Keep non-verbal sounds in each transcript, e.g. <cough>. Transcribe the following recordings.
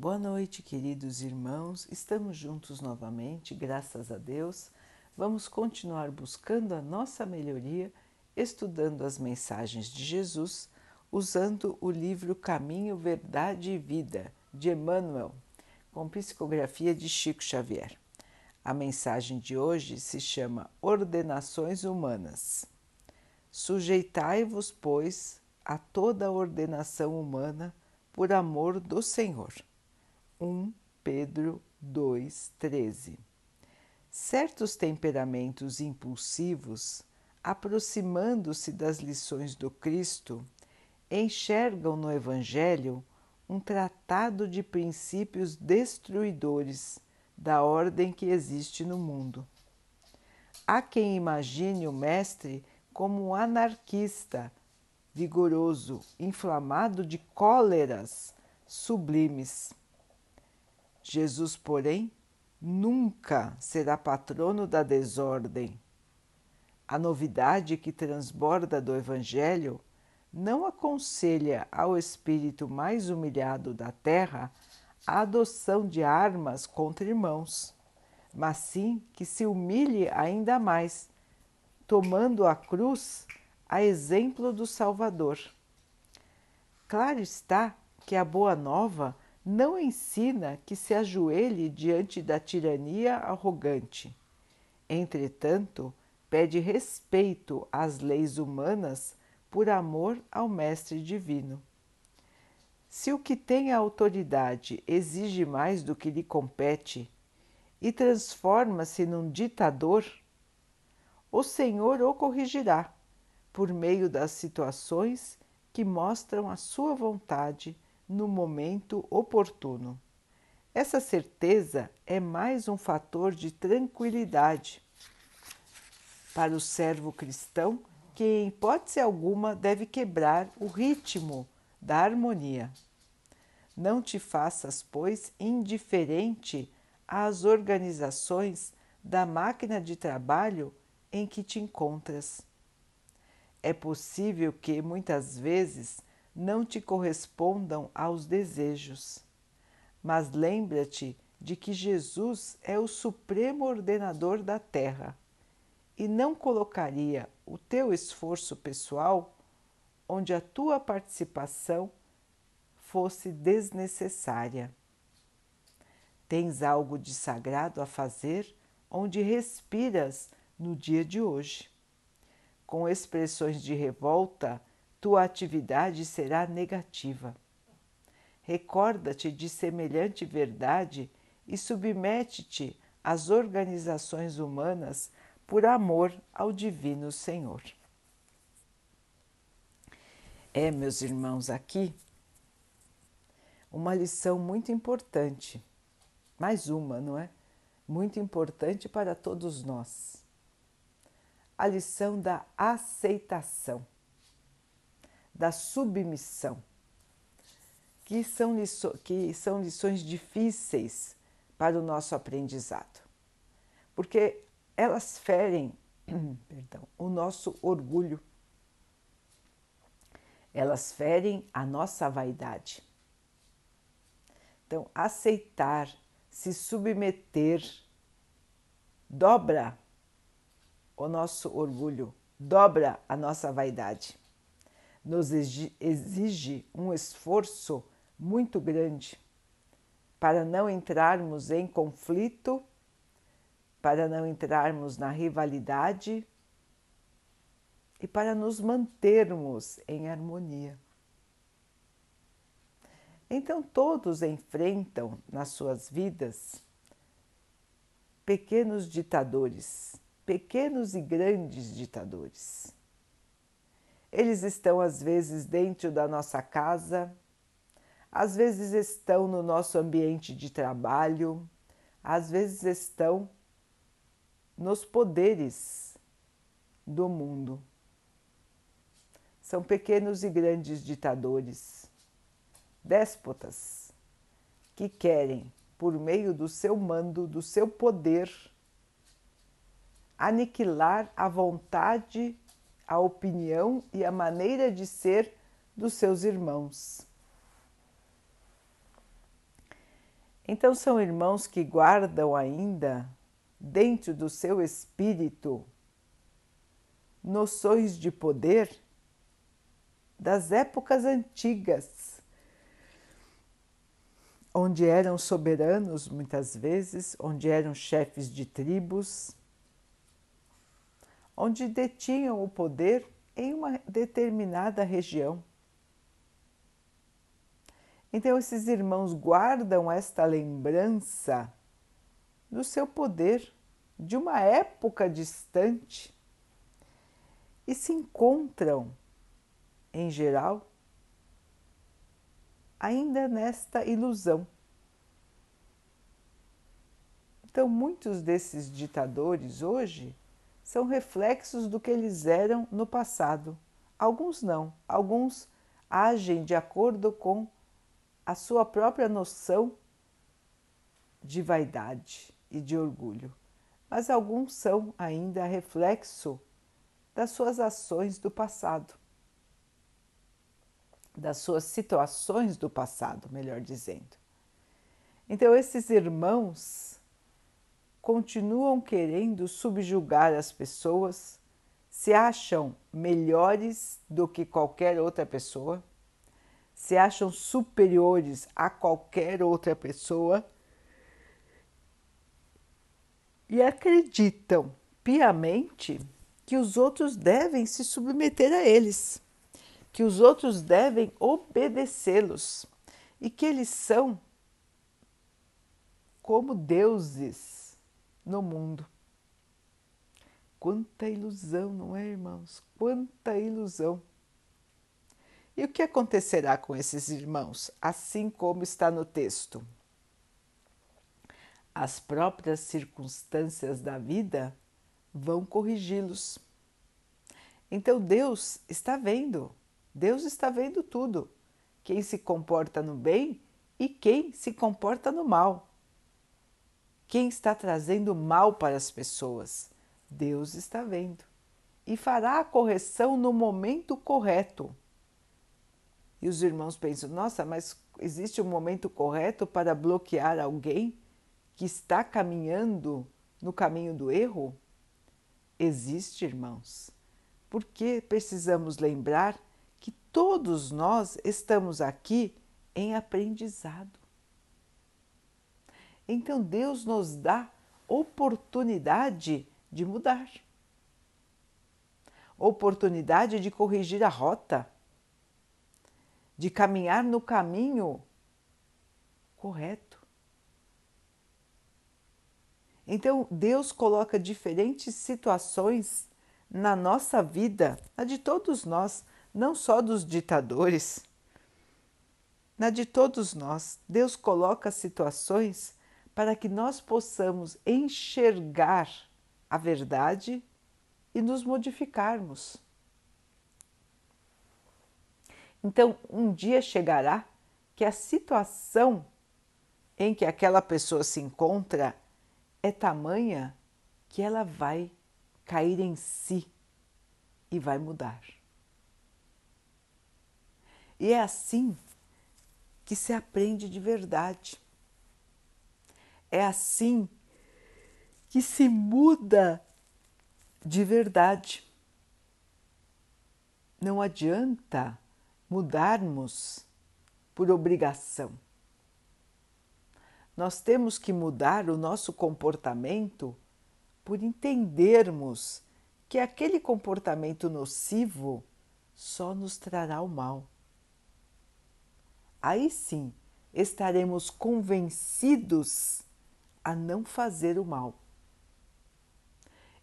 Boa noite, queridos irmãos. Estamos juntos novamente, graças a Deus. Vamos continuar buscando a nossa melhoria, estudando as mensagens de Jesus, usando o livro Caminho, Verdade e Vida, de Emmanuel, com psicografia de Chico Xavier. A mensagem de hoje se chama Ordenações Humanas. Sujeitai-vos, pois, a toda ordenação humana por amor do Senhor. 1 Pedro 2,13 Certos temperamentos impulsivos, aproximando-se das lições do Cristo, enxergam no Evangelho um tratado de princípios destruidores da ordem que existe no mundo. Há quem imagine o Mestre como um anarquista vigoroso, inflamado de cóleras sublimes. Jesus, porém, nunca será patrono da desordem. A novidade que transborda do Evangelho não aconselha ao espírito mais humilhado da terra a adoção de armas contra irmãos, mas sim que se humilhe ainda mais, tomando a cruz a exemplo do Salvador. Claro está que a Boa Nova não ensina que se ajoelhe diante da tirania arrogante. Entretanto, pede respeito às leis humanas por amor ao Mestre Divino. Se o que tem a autoridade exige mais do que lhe compete e transforma-se num ditador, o Senhor o corrigirá por meio das situações que mostram a sua vontade no momento oportuno. Essa certeza é mais um fator de tranquilidade para o servo cristão que, em hipótese alguma, deve quebrar o ritmo da harmonia. Não te faças, pois, indiferente às organizações da máquina de trabalho em que te encontras. É possível que muitas vezes não te correspondam aos desejos, mas lembra-te de que Jesus é o supremo ordenador da terra e não colocaria o teu esforço pessoal onde a tua participação fosse desnecessária. Tens algo de sagrado a fazer onde respiras no dia de hoje com expressões de revolta, tua atividade será negativa. Recorda-te de semelhante verdade e submete-te às organizações humanas por amor ao Divino Senhor. É, meus irmãos, aqui uma lição muito importante, mais uma, não é? Muito importante para todos nós a lição da aceitação, da submissão, que são, que são lições difíceis para o nosso aprendizado, porque elas ferem <clears throat> perdão, o nosso orgulho, elas ferem a nossa vaidade. Então, aceitar, se submeter, dobra o nosso orgulho, dobra a nossa vaidade. Nos exige um esforço muito grande para não entrarmos em conflito, para não entrarmos na rivalidade e para nos mantermos em harmonia. Então, todos enfrentam nas suas vidas pequenos ditadores pequenos e grandes ditadores. Eles estão às vezes dentro da nossa casa, às vezes estão no nosso ambiente de trabalho, às vezes estão nos poderes do mundo. São pequenos e grandes ditadores, déspotas, que querem, por meio do seu mando, do seu poder, aniquilar a vontade, a opinião e a maneira de ser dos seus irmãos. Então, são irmãos que guardam ainda dentro do seu espírito noções de poder das épocas antigas, onde eram soberanos muitas vezes, onde eram chefes de tribos, onde detinham o poder em uma determinada região. Então, esses irmãos guardam esta lembrança do seu poder de uma época distante e se encontram, em geral, ainda nesta ilusão. Então, muitos desses ditadores hoje são reflexos do que eles eram no passado. Alguns não, alguns agem de acordo com a sua própria noção de vaidade e de orgulho, mas alguns são ainda reflexo das suas ações do passado, das suas situações do passado, melhor dizendo. Então, esses irmãos continuam querendo subjugar as pessoas, se acham melhores do que qualquer outra pessoa se acham superiores a qualquer outra pessoa e acreditam piamente que os outros devem se submeter a eles, que os outros devem obedecê-los e que eles são como deuses no mundo. Quanta ilusão, não é, irmãos? Quanta ilusão! E o que acontecerá com esses irmãos, assim como está no texto? As próprias circunstâncias da vida vão corrigi-los. Então Deus está vendo, Deus está vendo tudo. Quem se comporta no bem e quem se comporta no mal. Quem está trazendo mal para as pessoas? Deus está vendo e fará a correção no momento correto. E os irmãos pensam: nossa, mas existe um momento correto para bloquear alguém que está caminhando no caminho do erro? Existe, irmãos, porque precisamos lembrar que todos nós estamos aqui em aprendizado. Então Deus nos dá oportunidade de mudar, oportunidade de corrigir a rota de caminhar no caminho correto. Então, Deus coloca diferentes situações na nossa vida, na de todos nós, não só dos ditadores, na de todos nós. Deus coloca situações para que nós possamos enxergar a verdade e nos modificarmos. Então, um dia chegará que a situação em que aquela pessoa se encontra é tamanha que ela vai cair em si e vai mudar. E é assim que se aprende de verdade. É assim que se muda de verdade. Não adianta mudarmos por obrigação. Nós temos que mudar o nosso comportamento por entendermos que aquele comportamento nocivo só nos trará o mal. Aí sim estaremos convencidos a não fazer o mal.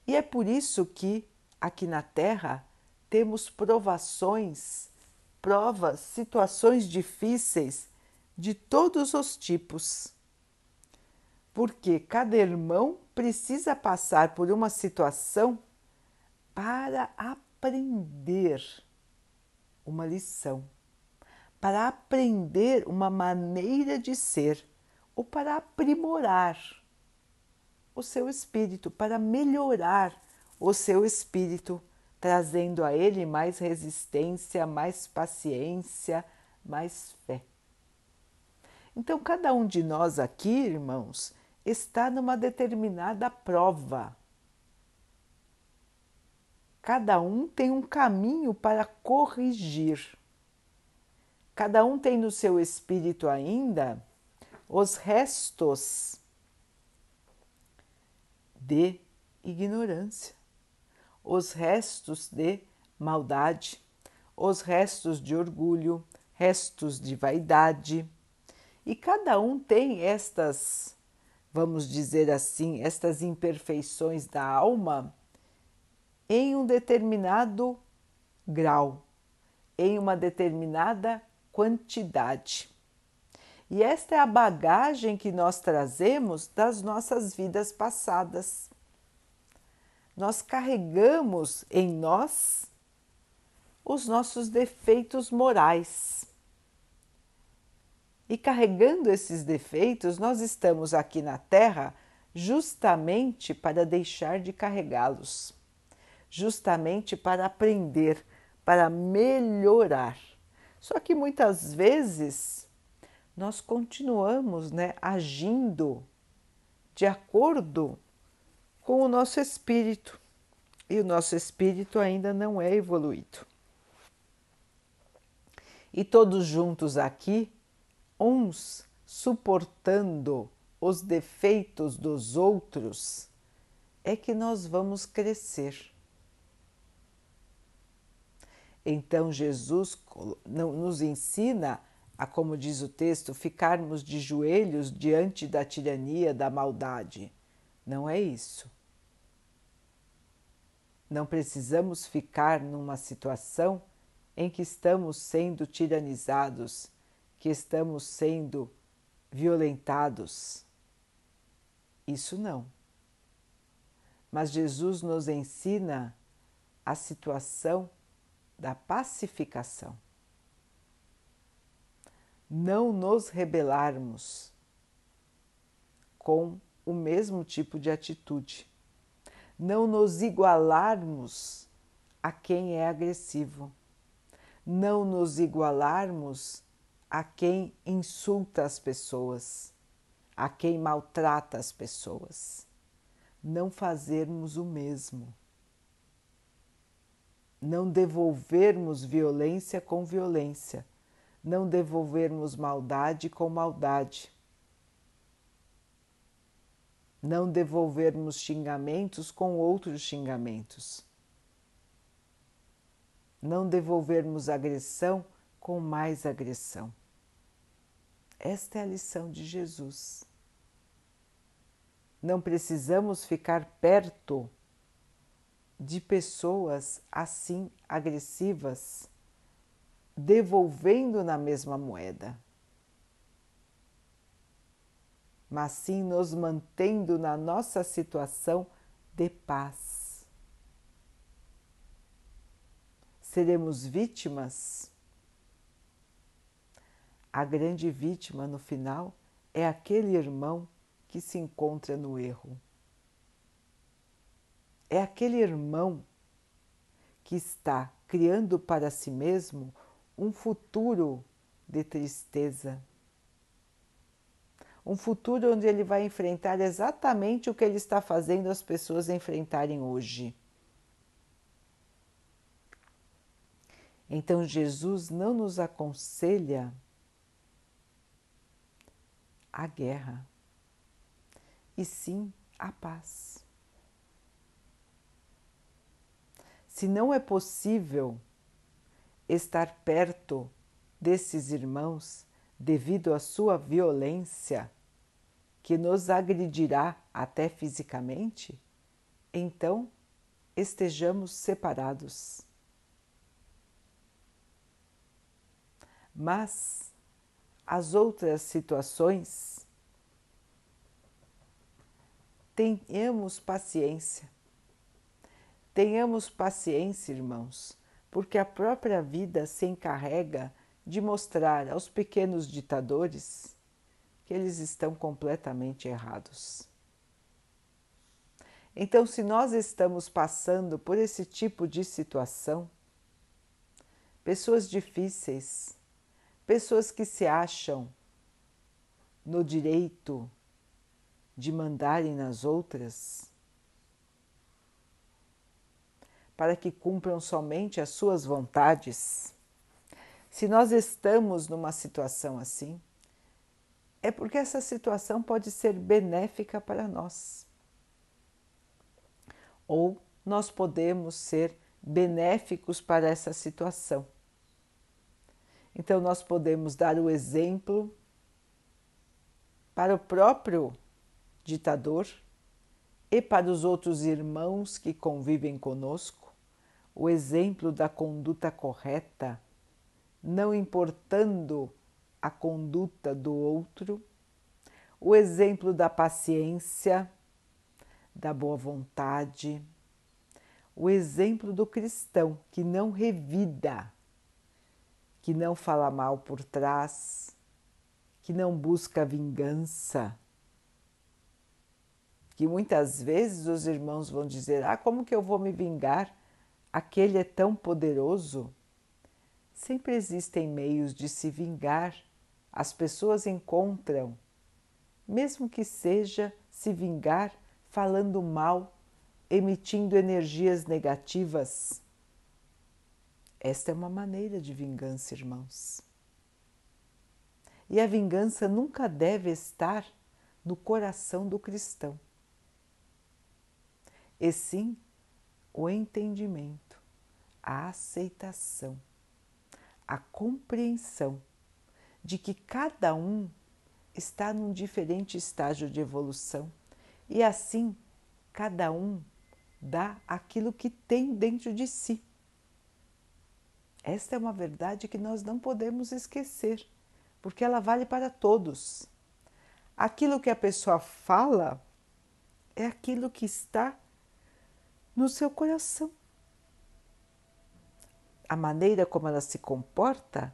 E é por isso que aqui na Terra temos provações provas, situações difíceis de todos os tipos. Porque cada irmão precisa passar por uma situação para aprender uma lição, para aprender uma maneira de ser ou para aprimorar o seu espírito, para melhorar o seu espírito trazendo a ele mais resistência, mais paciência, mais fé. Então, cada um de nós aqui, irmãos, está numa determinada prova. Cada um tem um caminho para corrigir. Cada um tem no seu espírito ainda os restos de ignorância, os restos de maldade, os restos de orgulho, restos de vaidade. E cada um tem estas, vamos dizer assim, estas imperfeições da alma em um determinado grau, em uma determinada quantidade. E esta é a bagagem que nós trazemos das nossas vidas passadas. Nós carregamos em nós os nossos defeitos morais. E carregando esses defeitos, nós estamos aqui na Terra justamente para deixar de carregá-los, justamente para aprender, para melhorar. Só que muitas vezes nós continuamos né, agindo de acordo com o nosso espírito e o nosso espírito ainda não é evoluído. E todos juntos aqui, uns suportando os defeitos dos outros, é que nós vamos crescer. Então Jesus nos ensina a, como diz o texto, ficarmos de joelhos diante da tirania da maldade. Não é isso. Não precisamos ficar numa situação em que estamos sendo tiranizados, que estamos sendo violentados. Isso não. Mas Jesus nos ensina a situação da pacificação não nos rebelarmos com o mesmo tipo de atitude, não nos igualarmos a quem é agressivo, não nos igualarmos a quem insulta as pessoas, a quem maltrata as pessoas, não fazermos o mesmo, não devolvermos violência com violência não devolvermos maldade com maldade, não devolvermos xingamentos com outros xingamentos, não devolvermos agressão com mais agressão. Esta é a lição de Jesus. Não precisamos ficar perto de pessoas assim agressivas devolvendo na mesma moeda, mas sim nos mantendo na nossa situação de paz. Seremos vítimas? A grande vítima no final é aquele irmão que se encontra no erro. É aquele irmão que está criando para si mesmo um futuro de tristeza. Um futuro onde ele vai enfrentar exatamente o que ele está fazendo as pessoas enfrentarem hoje. Então, Jesus não nos aconselha a guerra, e sim a paz. Se não é possível estar perto desses irmãos devido à sua violência, que nos agredirá até fisicamente, então estejamos separados. Mas as outras situações, tenhamos paciência. Tenhamos paciência, irmãos porque a própria vida se encarrega de mostrar aos pequenos ditadores que eles estão completamente errados. Então, se nós estamos passando por esse tipo de situação, pessoas difíceis, pessoas que se acham no direito de mandarem nas outras, para que cumpram somente as suas vontades. Se nós estamos numa situação assim, é porque essa situação pode ser benéfica para nós. Ou nós podemos ser benéficos para essa situação. Então, nós podemos dar o exemplo para o próprio ditador e para os outros irmãos que convivem conosco, o exemplo da conduta correta, não importando a conduta do outro, o exemplo da paciência, da boa vontade, o exemplo do cristão que não revida, que não fala mal por trás, que não busca vingança. Que muitas vezes os irmãos vão dizer: Ah, como que eu vou me vingar? Aquele é tão poderoso. Sempre existem meios de se vingar. As pessoas encontram, mesmo que seja se vingar falando mal, emitindo energias negativas. Esta é uma maneira de vingança, irmãos. E a vingança nunca deve estar no coração do cristão, e sim o entendimento, a aceitação, a compreensão de que cada um está num diferente estágio de evolução e assim cada um dá aquilo que tem dentro de si. Esta é uma verdade que nós não podemos esquecer porque ela vale para todos. Aquilo que a pessoa fala é aquilo que está no seu coração. A maneira como ela se comporta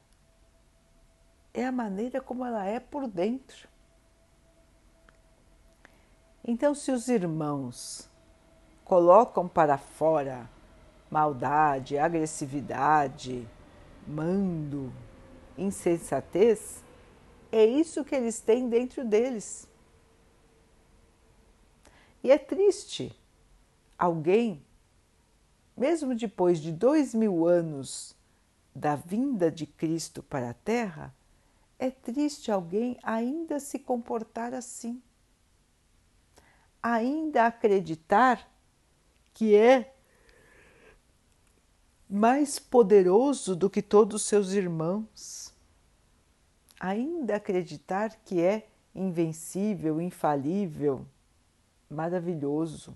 é a maneira como ela é por dentro. Então, se os irmãos colocam para fora maldade, agressividade, mando, insensatez, é isso que eles têm dentro deles. E é triste alguém, mesmo depois de dois mil anos da vinda de Cristo para a Terra, é triste alguém ainda se comportar assim, ainda acreditar que é mais poderoso do que todos os seus irmãos ainda acreditar que é invencível, infalível, maravilhoso.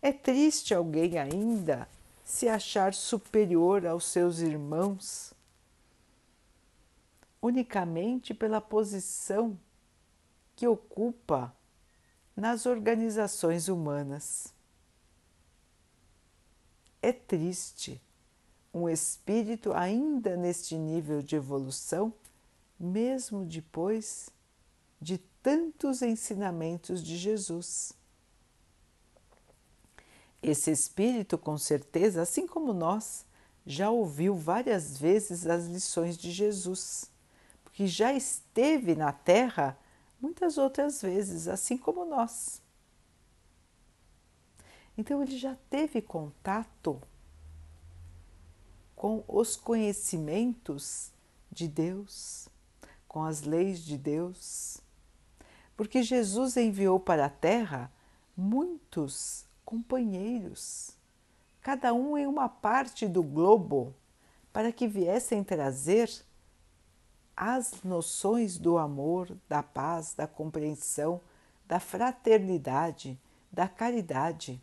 É triste alguém ainda se achar superior aos seus irmãos unicamente pela posição que ocupa nas organizações humanas. É triste um espírito ainda neste nível de evolução mesmo depois de tantos ensinamentos de Jesus. Esse espírito, com certeza, assim como nós, já ouviu várias vezes as lições de Jesus, porque já esteve na Terra muitas outras vezes, assim como nós. Então, ele já teve contato com os conhecimentos de Deus, com as leis de Deus, porque Jesus enviou para a Terra muitos companheiros, cada um em uma parte do globo, para que viessem trazer as noções do amor, da paz, da compreensão, da fraternidade, da caridade.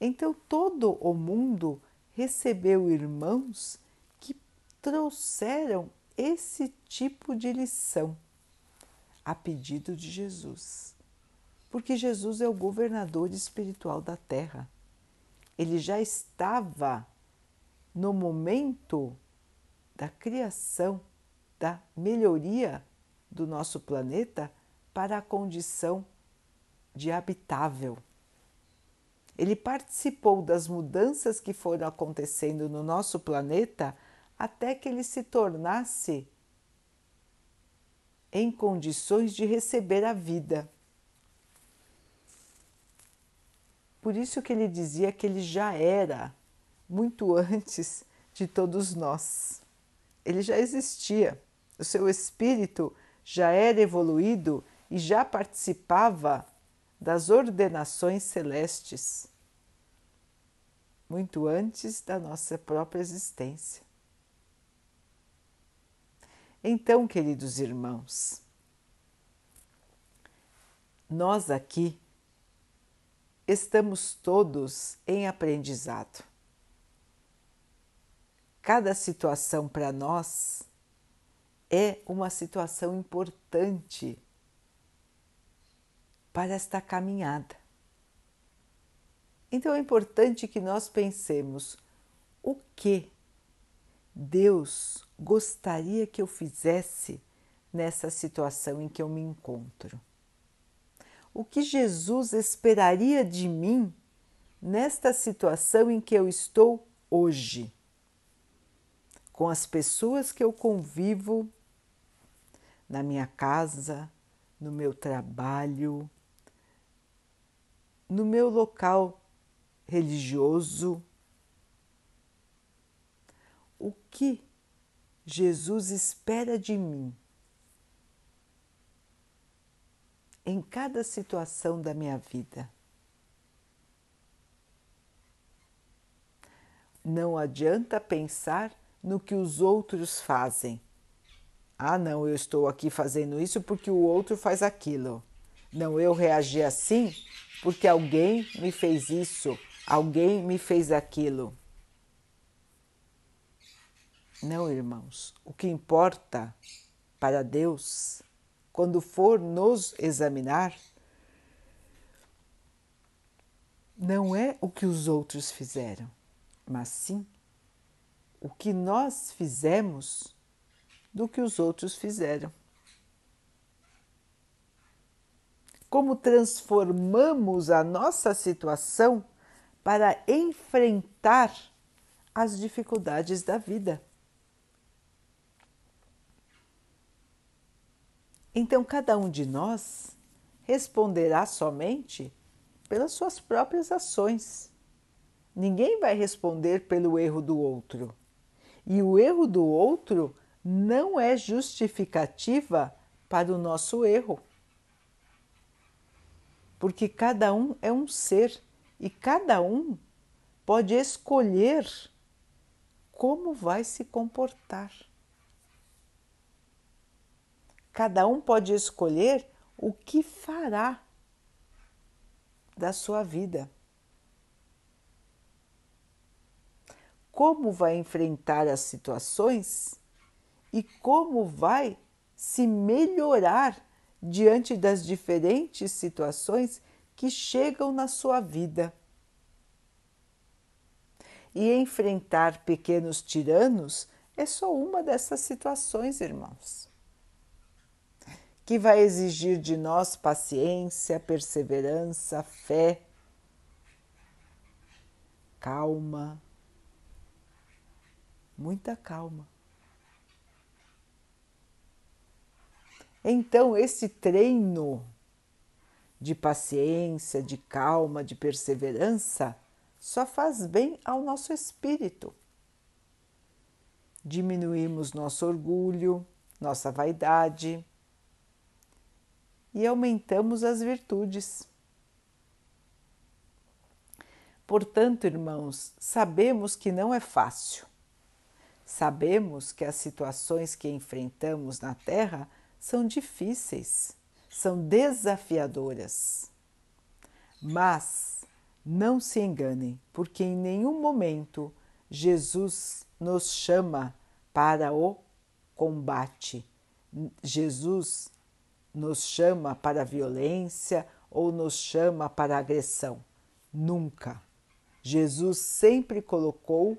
Então todo o mundo recebeu irmãos que trouxeram esse tipo de lição a pedido de Jesus. Porque Jesus é o governador espiritual da Terra. Ele já estava no momento da criação, da melhoria do nosso planeta para a condição de habitável. Ele participou das mudanças que foram acontecendo no nosso planeta até que ele se tornasse em condições de receber a vida. Por isso que ele dizia que ele já era muito <laughs> antes de todos nós. Ele já existia. O seu espírito já era evoluído e já participava das ordenações celestes, muito antes da nossa própria existência. Então, queridos irmãos, nós aqui estamos todos em aprendizado. Cada situação para nós é uma situação importante para esta caminhada. Então é importante que nós pensemos o que Deus gostaria que eu fizesse nessa situação em que eu me encontro. O que Jesus esperaria de mim nesta situação em que eu estou hoje, com as pessoas que eu convivo na minha casa, no meu trabalho, no meu local religioso. O que Jesus espera de mim em cada situação da minha vida? Não adianta pensar no que os outros fazem. Ah, não, eu estou aqui fazendo isso porque o outro faz aquilo. Não, eu reagi assim porque alguém me fez isso, alguém me fez aquilo. Não, irmãos, o que importa para Deus, quando for nos examinar, não é o que os outros fizeram, mas sim o que nós fizemos do que os outros fizeram. como transformamos a nossa situação para enfrentar as dificuldades da vida. Então, cada um de nós responderá somente pelas suas próprias ações. Ninguém vai responder pelo erro do outro. E o erro do outro não é justificativa para o nosso erro porque cada um é um ser e cada um pode escolher como vai se comportar. Cada um pode escolher o que fará da sua vida. Como vai enfrentar as situações e como vai se melhorar diante das diferentes situações que chegam na sua vida. E enfrentar pequenos tiranos é só uma dessas situações, irmãos, que vai exigir de nós paciência, perseverança, fé, calma, muita calma. Então, esse treino de paciência, de calma, de perseverança só faz bem ao nosso espírito. Diminuímos nosso orgulho, nossa vaidade e aumentamos as virtudes. Portanto, irmãos, sabemos que não é fácil. Sabemos que as situações que enfrentamos na Terra são difíceis, são desafiadoras. Mas não se enganem, porque em nenhum momento Jesus nos chama para o combate. Jesus nos chama para a violência ou nos chama para a agressão. Nunca. Jesus sempre colocou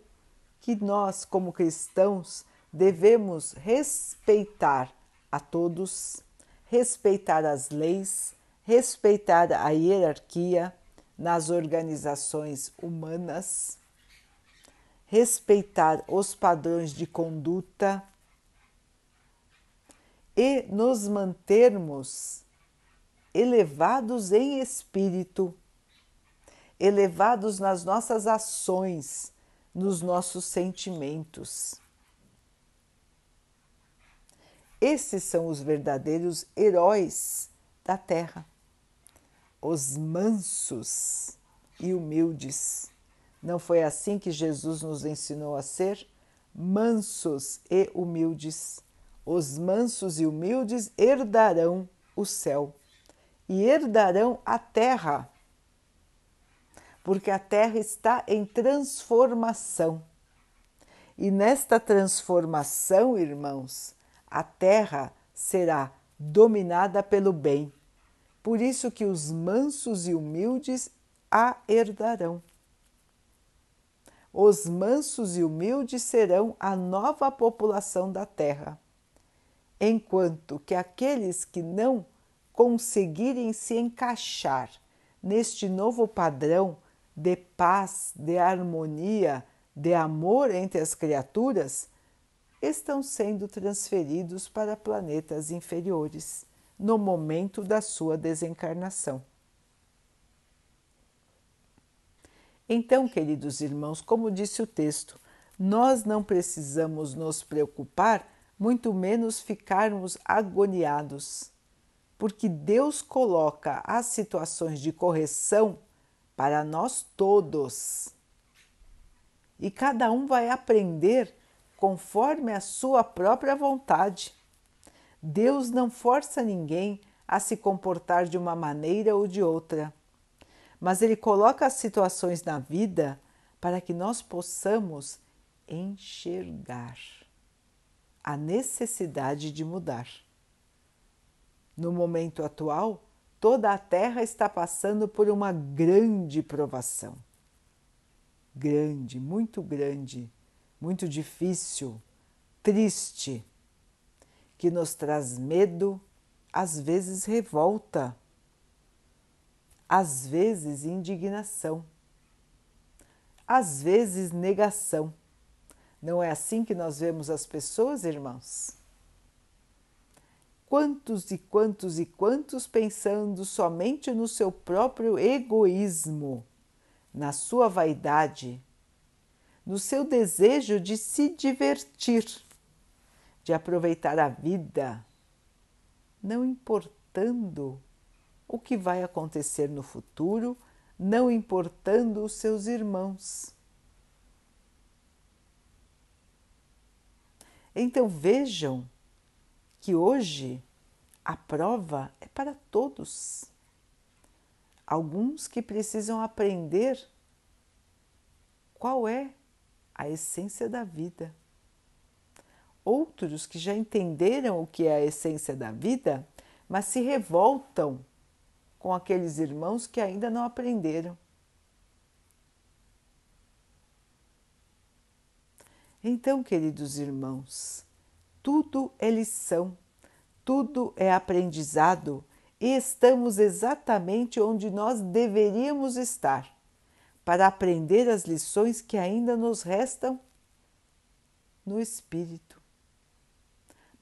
que nós, como cristãos, devemos respeitar a todos, respeitar as leis, respeitar a hierarquia nas organizações humanas, respeitar os padrões de conduta e nos mantermos elevados em espírito, elevados nas nossas ações, nos nossos sentimentos. Esses são os verdadeiros heróis da terra, os mansos e humildes. Não foi assim que Jesus nos ensinou a ser? Mansos e humildes. Os mansos e humildes herdarão o céu e herdarão a terra, porque a terra está em transformação. E nesta transformação, irmãos, a terra será dominada pelo bem. Por isso que os mansos e humildes a herdarão. Os mansos e humildes serão a nova população da terra, enquanto que aqueles que não conseguirem se encaixar neste novo padrão de paz, de harmonia, de amor entre as criaturas, estão sendo transferidos para planetas inferiores no momento da sua desencarnação. Então, queridos irmãos, como disse o texto, nós não precisamos nos preocupar, muito menos ficarmos agoniados porque Deus coloca as situações de correção para nós todos. E cada um vai aprender conforme a sua própria vontade. Deus não força ninguém a se comportar de uma maneira ou de outra, mas Ele coloca as situações na vida para que nós possamos enxergar a necessidade de mudar. No momento atual, toda a Terra está passando por uma grande provação. Grande, muito grande, muito difícil, triste, que nos traz medo, às vezes revolta, às vezes indignação, às vezes negação. Não é assim que nós vemos as pessoas, irmãos? quantos e quantos e quantos pensando somente no seu próprio egoísmo, na sua vaidade, no seu desejo de se divertir, de aproveitar a vida, não importando o que vai acontecer no futuro, não importando os seus irmãos. Então vejam que hoje a prova é para todos. Alguns que precisam aprender qual é a essência da vida. Outros que já entenderam o que é a essência da vida, mas se revoltam com aqueles irmãos que ainda não aprenderam. Então, queridos irmãos, tudo é lição, tudo é aprendizado e estamos exatamente onde nós deveríamos estar para aprender as lições que ainda nos restam no espírito,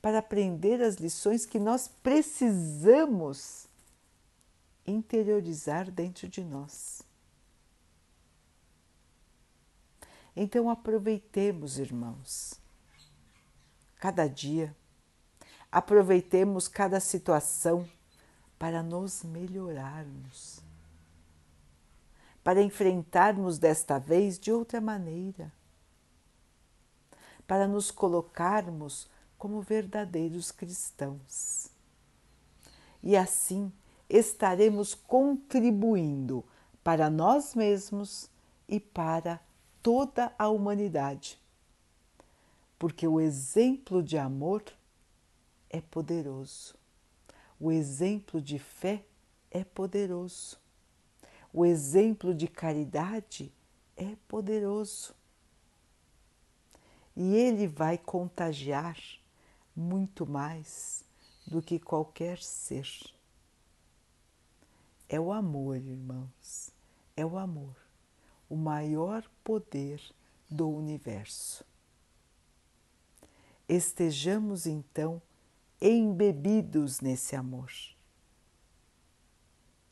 para aprender as lições que nós precisamos interiorizar dentro de nós. Então aproveitemos, irmãos cada dia. Aproveitemos cada situação para nos melhorarmos, para enfrentarmos desta vez de outra maneira, para nos colocarmos como verdadeiros cristãos. E assim estaremos contribuindo para nós mesmos e para toda a humanidade. Porque o exemplo de amor é poderoso, o exemplo de fé é poderoso, o exemplo de caridade é poderoso. E ele vai contagiar muito mais do que qualquer ser. É o amor, irmãos, é o amor, o maior poder do universo. Estejamos então embebidos nesse amor.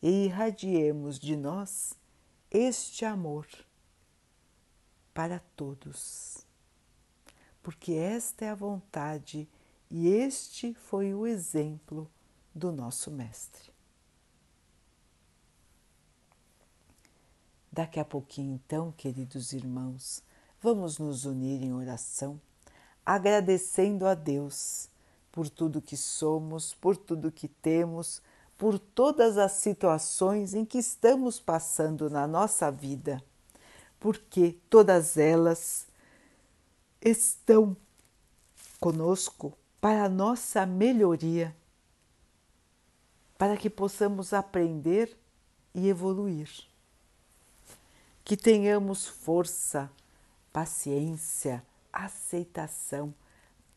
E irradiemos de nós este amor para todos, porque esta é a vontade e este foi o exemplo do nosso Mestre. Daqui a pouquinho, então, queridos irmãos, vamos nos unir em oração, agradecendo a Deus por tudo que somos, por tudo que temos, por todas as situações em que estamos passando na nossa vida, porque todas elas estão conosco para a nossa melhoria, para que possamos aprender e evoluir. Que tenhamos força, paciência, aceitação,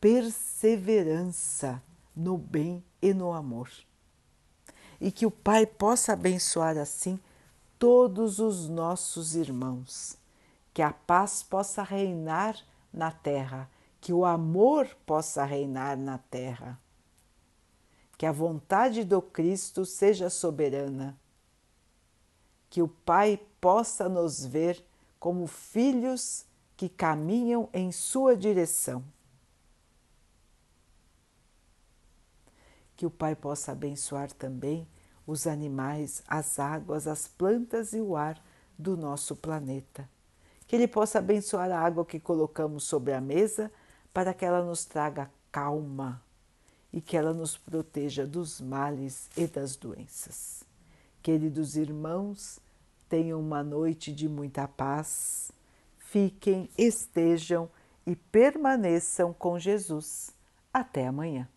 perseverança no bem e no amor. E que o Pai possa abençoar assim todos os nossos irmãos, que a paz possa reinar na terra, que o amor possa reinar na terra, que a vontade do Cristo seja soberana, que o Pai possa nos ver como filhos que caminham em sua direção. Que o Pai possa abençoar também os animais, as águas, as plantas e o ar do nosso planeta. Que Ele possa abençoar a água que colocamos sobre a mesa para que ela nos traga calma e que ela nos proteja dos males e das doenças. Queridos irmãos, tenham uma noite de muita paz fiquem, estejam e permaneçam com Jesus. Até amanhã.